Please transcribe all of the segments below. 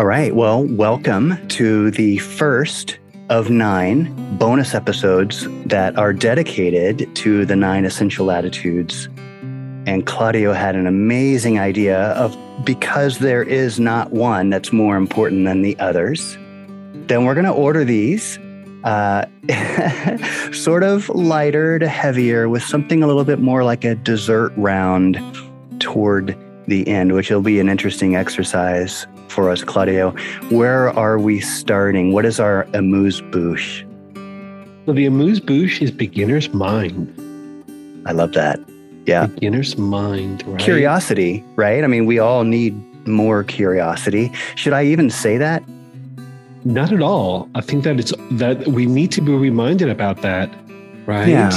All right. Well, welcome to the first of nine bonus episodes that are dedicated to the nine essential attitudes. And Claudio had an amazing idea of because there is not one that's more important than the others, then we're going to order these uh, sort of lighter to heavier with something a little bit more like a dessert round toward the end, which will be an interesting exercise for us, Claudio. Where are we starting? What is our amuse bouche? Well, the amuse bouche is beginner's mind. I love that. Yeah. Beginner's mind, right? Curiosity, right? I mean, we all need more curiosity. Should I even say that? Not at all. I think that it's that we need to be reminded about that, right? Yeah.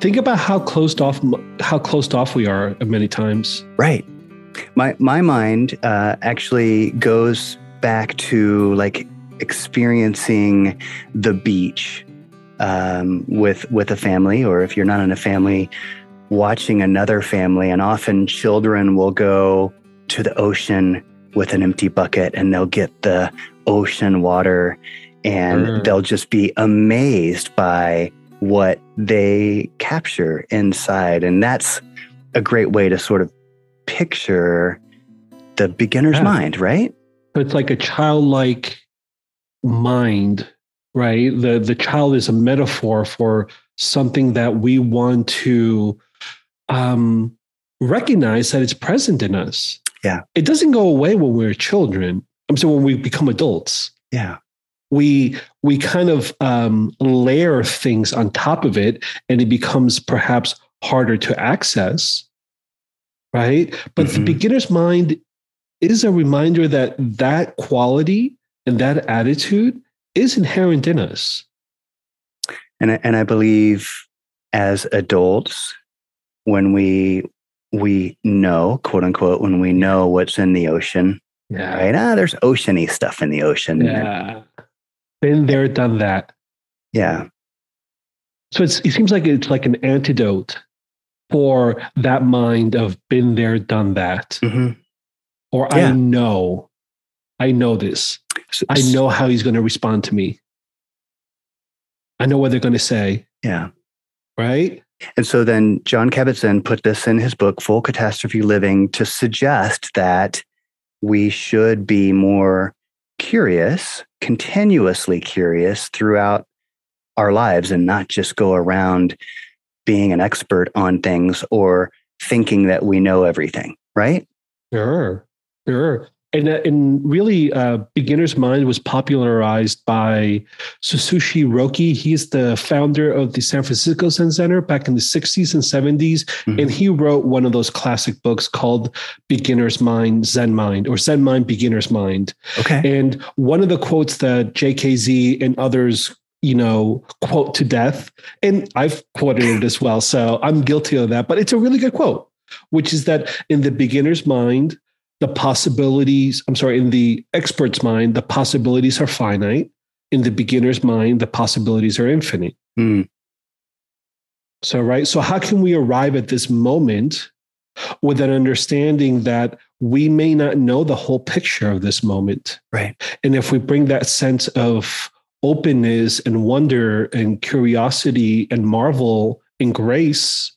Think about how closed off how closed off we are many times. Right. My my mind uh, actually goes back to like experiencing the beach um, with with a family, or if you're not in a family, watching another family, and often children will go to the ocean with an empty bucket and they'll get the ocean water and Mm. they'll just be amazed by what they capture inside. And that's a great way to sort of picture the beginner's Yeah. mind, right? So it's like a childlike mind, right? The the child is a metaphor for something that we want to um, recognize that it's present in us. Yeah. It doesn't go away when we're children. I'm saying when we become adults. Yeah. we we kind of um, layer things on top of it and it becomes perhaps harder to access right but the Mhm. beginner's mind is a reminder that that quality and that attitude is inherent in us And I, and I believe as adults, when we we know, quote unquote, when we know what's in the ocean, yeah right? Ah, there's oceany stuff in the ocean. yeah been there done that Yeah. so it's, it seems like it's like an antidote for that mind of been there done that Mhm. or Yeah. I know, I know this. I know how he's going to respond to me. I know what they're going to say, Yeah. right? And so then John Kabat-Zinn put this in his book, Full Catastrophe Living, to suggest that we should be more curious, continuously curious throughout our lives and not just go around being an expert on things or thinking that we know everything, right? Sure, sure. And, uh, and really, uh, Beginner's Mind was popularized by Suzuki Roshi. He's the founder of the San Francisco Zen Center back in the 60s and 70s. Mhm. And he wrote one of those classic books called Beginner's Mind, Zen Mind, or Zen Mind, Beginner's Mind. Okay. And one of the quotes that JKZ and others, you know, quote to death, and I've quoted it as well, so I'm guilty of that, but it's a really good quote, which is that in the beginner's mind, the possibilities, I'm sorry, in the expert's mind, the possibilities are finite. In the beginner's mind, the possibilities are infinite. Hmm. So, right. So, how can we arrive at this moment with an understanding that we may not know the whole picture of this moment? Right. And if we bring that sense of openness and wonder and curiosity and marvel and grace,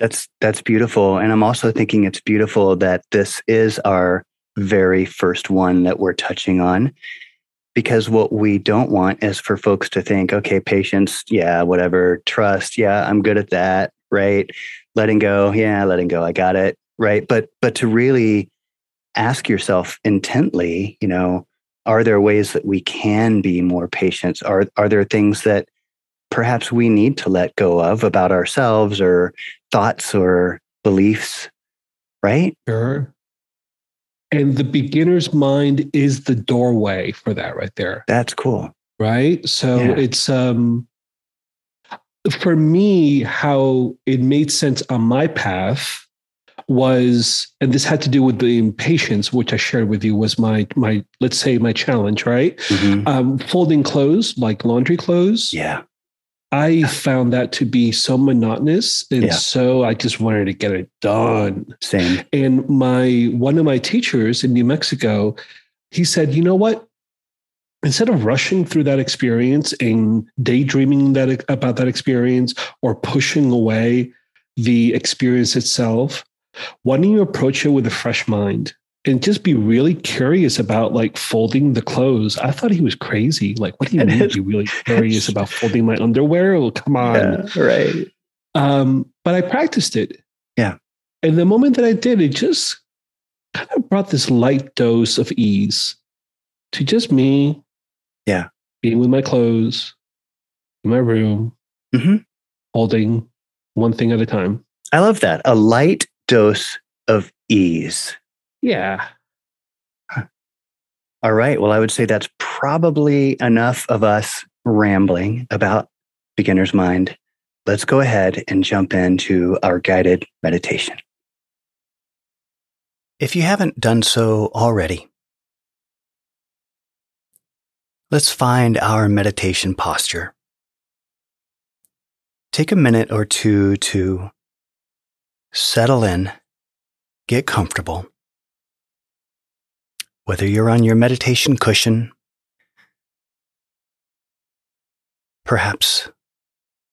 That's that's beautiful. And I'm also thinking it's beautiful that this is our very first one that we're touching on. Because what we don't want is for folks to think, okay, patience, yeah, whatever, trust, yeah, I'm good at that, right? Letting go, yeah, letting go, I got it, right? But but to really ask yourself intently, you know, are there ways that we can be more patient? Are are there things that perhaps we need to let go of about ourselves or thoughts or beliefs, right? sure. And the beginner's mind is the doorway for that right there. That's cool. right so Yeah. it's um for me how it made sense on my path was and this had to do with the impatience which i shared with you was my my let's say my challenge right Mhm. um folding clothes like laundry clothes Yeah. i found that to be so monotonous and Yeah. so i just wanted to get it done Same. and my one of my teachers in New Mexico, he said, you know what? Instead of rushing through that experience and daydreaming that about that experience or pushing away the experience itself, why don't you approach it with a fresh mind and just be really curious about like folding the clothes? I thought he was crazy. Like, what do you mean? You really curious about folding my underwear? Oh, come on. Yeah, right. Um, but I practiced it. Yeah. And the moment that I did, it just kind of brought this light dose of ease to just me. Yeah. Being with my clothes in my room, mm-hmm. holding one thing at a time. I love that. A light dose of ease. Yeah. All right. Well, I would say that's probably enough of us rambling about beginner's mind. Let's go ahead and jump into our guided meditation. If you haven't done so already, let's find our meditation posture. Take a minute or two to settle in, get comfortable. Whether you're on your meditation cushion, perhaps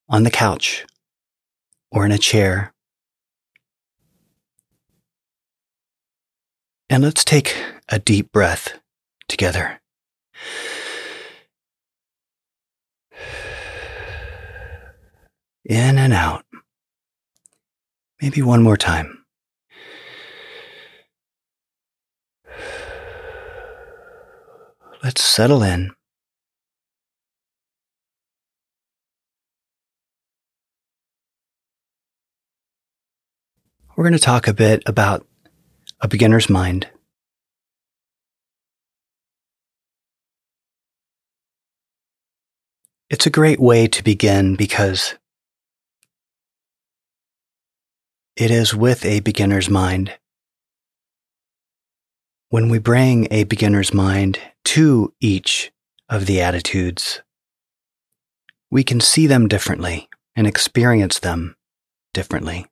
on the couch or in a chair, And let's take a deep breath together. In and out. Maybe one more time. Let's settle in. We're going to talk a bit about a beginner's mind. It's a great way to begin because it is with a beginner's mind. When we bring a beginner's mind to each of the attitudes, we can see them differently and experience them differently.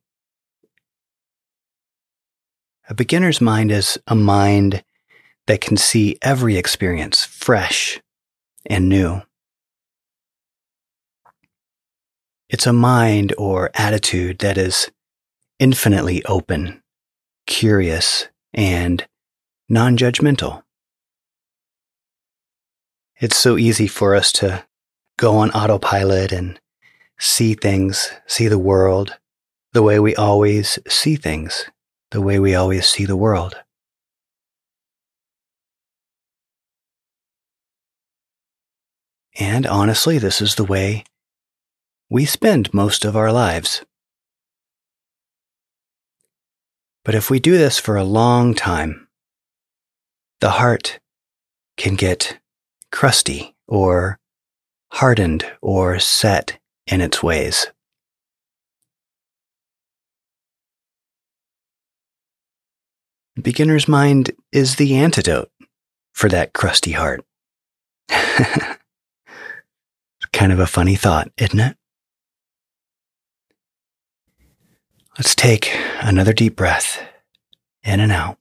A beginner's mind is a mind that can see every experience fresh and new. It's a mind or attitude that is infinitely open, curious, and non judgmental. It's so easy for us to go on autopilot and see things, see the world the way we always see things the way we always see the world. And honestly, this is the way we spend most of our lives. But if we do this for a long time, the heart can get crusty or hardened or set in its ways. Beginner's mind is the antidote for that crusty heart. kind of a funny thought, isn't it? Let's take another deep breath in and out.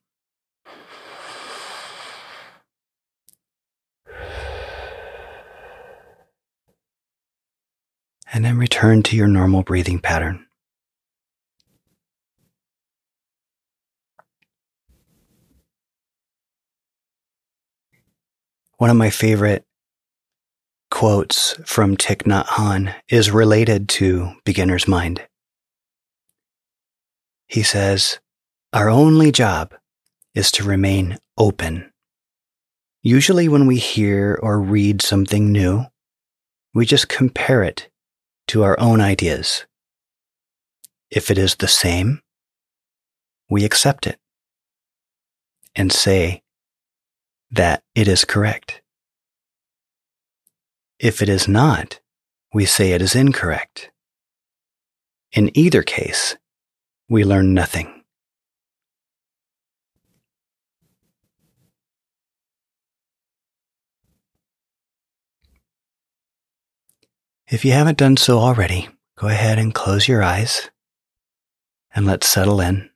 And then return to your normal breathing pattern. One of my favorite quotes from Thich Nhat Hanh is related to beginner's mind. He says, Our only job is to remain open. Usually, when we hear or read something new, we just compare it to our own ideas. If it is the same, we accept it and say, that it is correct. If it is not, we say it is incorrect. In either case, we learn nothing. If you haven't done so already, go ahead and close your eyes and let's settle in.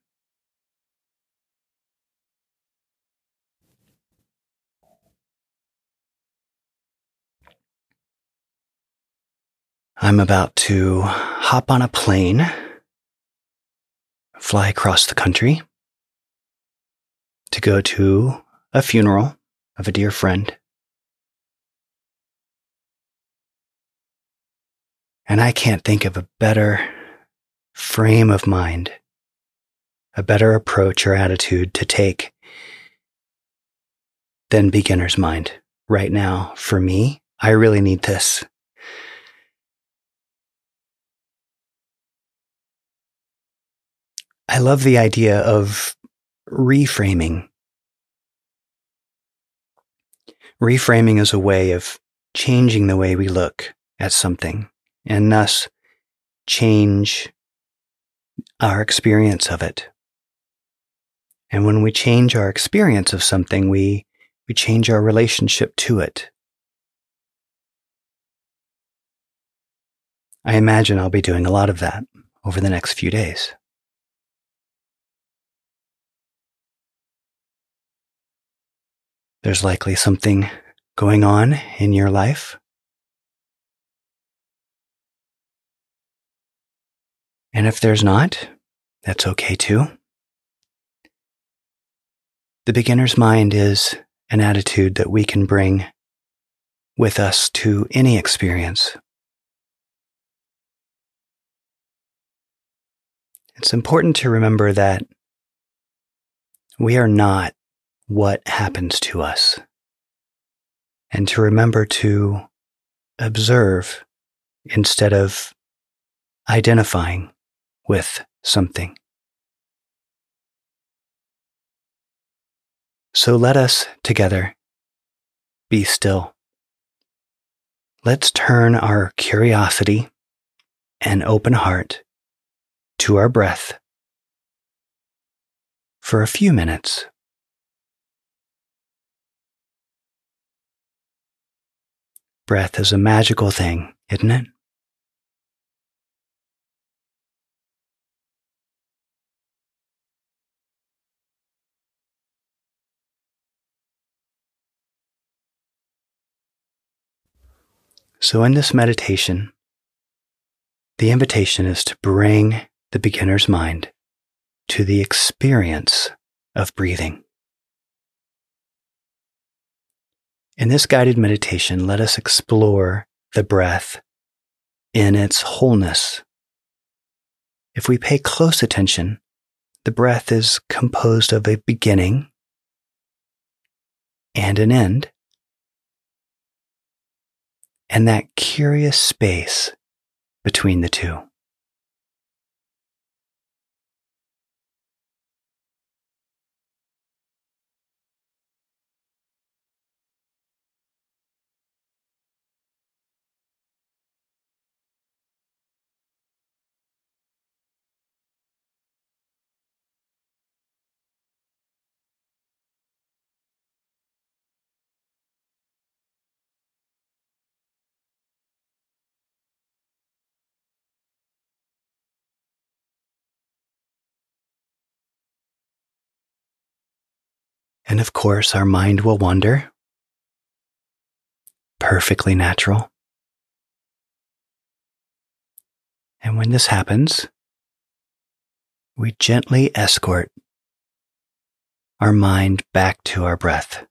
I'm about to hop on a plane fly across the country to go to a funeral of a dear friend. And I can't think of a better frame of mind, a better approach or attitude to take than beginner's mind right now for me. I really need this. I love the idea of reframing. Reframing is a way of changing the way we look at something and thus change our experience of it. And when we change our experience of something, we, we change our relationship to it. I imagine I'll be doing a lot of that over the next few days. There's likely something going on in your life. And if there's not, that's okay too. The beginner's mind is an attitude that we can bring with us to any experience. It's important to remember that we are not what happens to us. And to remember to observe instead of identifying with something. So let us together be still. Let's turn our curiosity and open heart to our breath for a few minutes. Breath is a magical thing, isn't it? So, in this meditation, the invitation is to bring the beginner's mind to the experience of breathing. In this guided meditation, let us explore the breath in its wholeness. If we pay close attention, the breath is composed of a beginning and an end, and that curious space between the two. And of course, our mind will wander. Perfectly natural. And when this happens, we gently escort our mind back to our breath,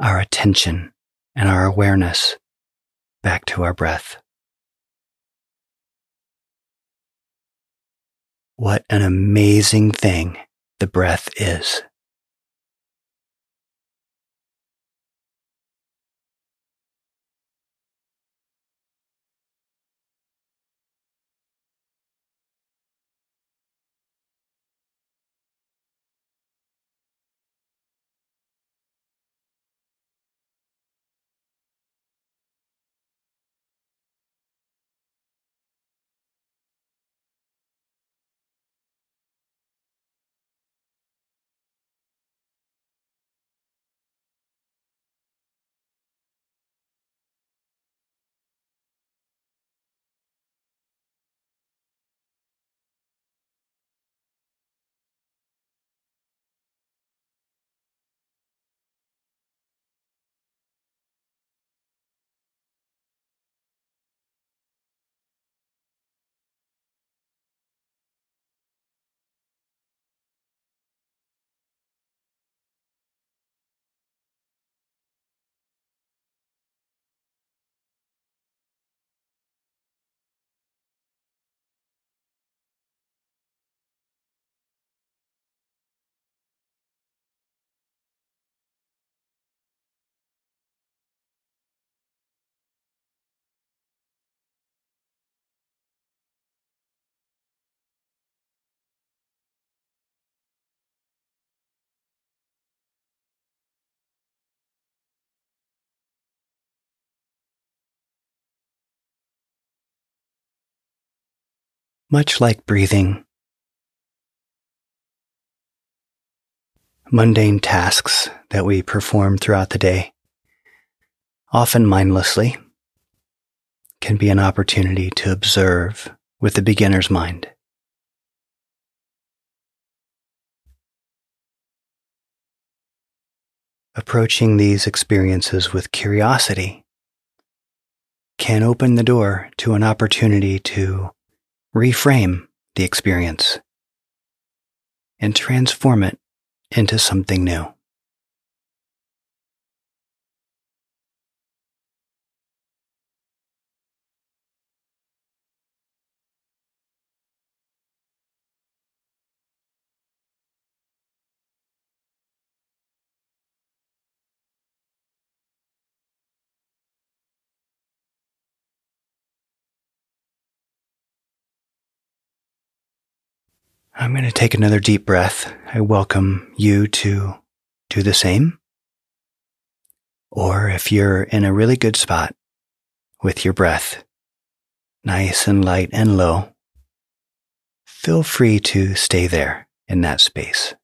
our attention and our awareness back to our breath. What an amazing thing the breath is. Much like breathing. Mundane tasks that we perform throughout the day, often mindlessly, can be an opportunity to observe with the beginner's mind. Approaching these experiences with curiosity can open the door to an opportunity to reframe the experience and transform it into something new. I'm going to take another deep breath. I welcome you to do the same. Or if you're in a really good spot with your breath, nice and light and low, feel free to stay there in that space.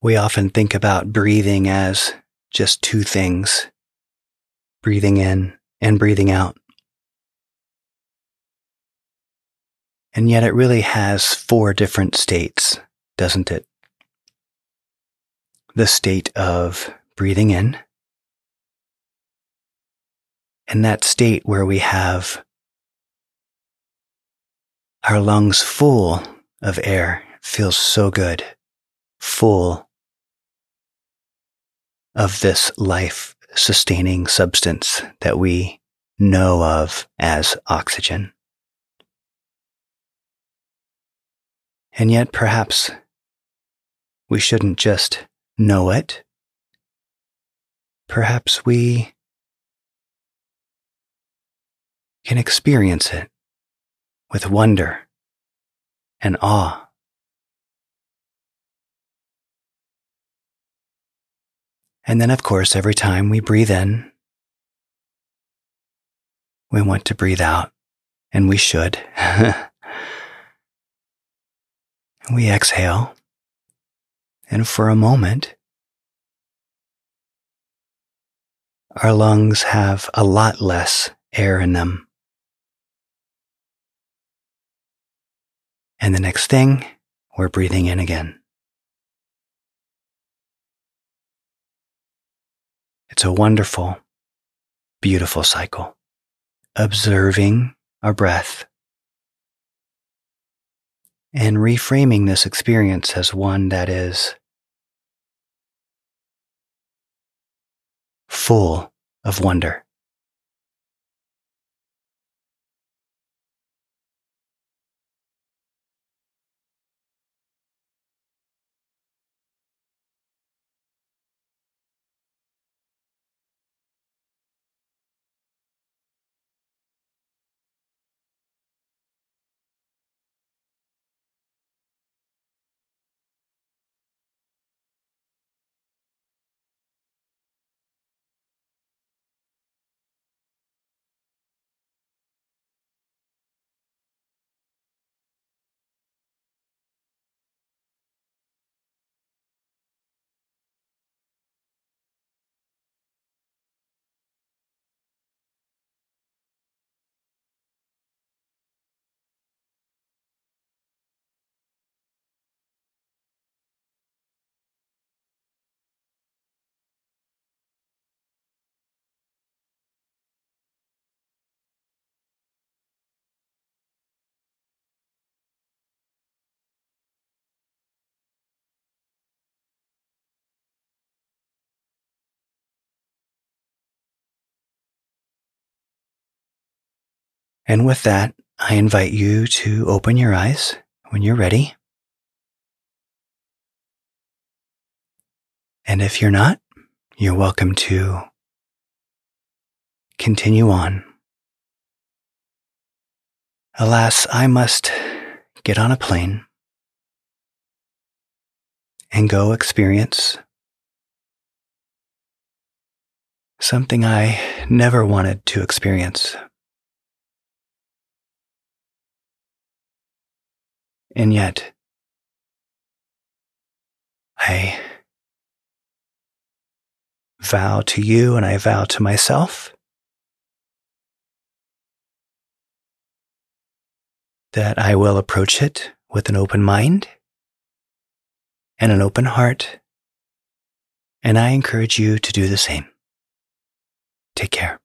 We often think about breathing as just two things breathing in and breathing out. And yet it really has four different states, doesn't it? The state of breathing in, and that state where we have our lungs full of air feels so good, full of this life sustaining substance that we know of as oxygen. And yet, perhaps we shouldn't just know it. Perhaps we can experience it with wonder and awe. And then, of course, every time we breathe in, we want to breathe out, and we should. we exhale, and for a moment, our lungs have a lot less air in them. And the next thing, we're breathing in again. It's a wonderful, beautiful cycle. Observing our breath and reframing this experience as one that is full of wonder. And with that, I invite you to open your eyes when you're ready. And if you're not, you're welcome to continue on. Alas, I must get on a plane and go experience something I never wanted to experience. And yet, I vow to you and I vow to myself that I will approach it with an open mind and an open heart. And I encourage you to do the same. Take care.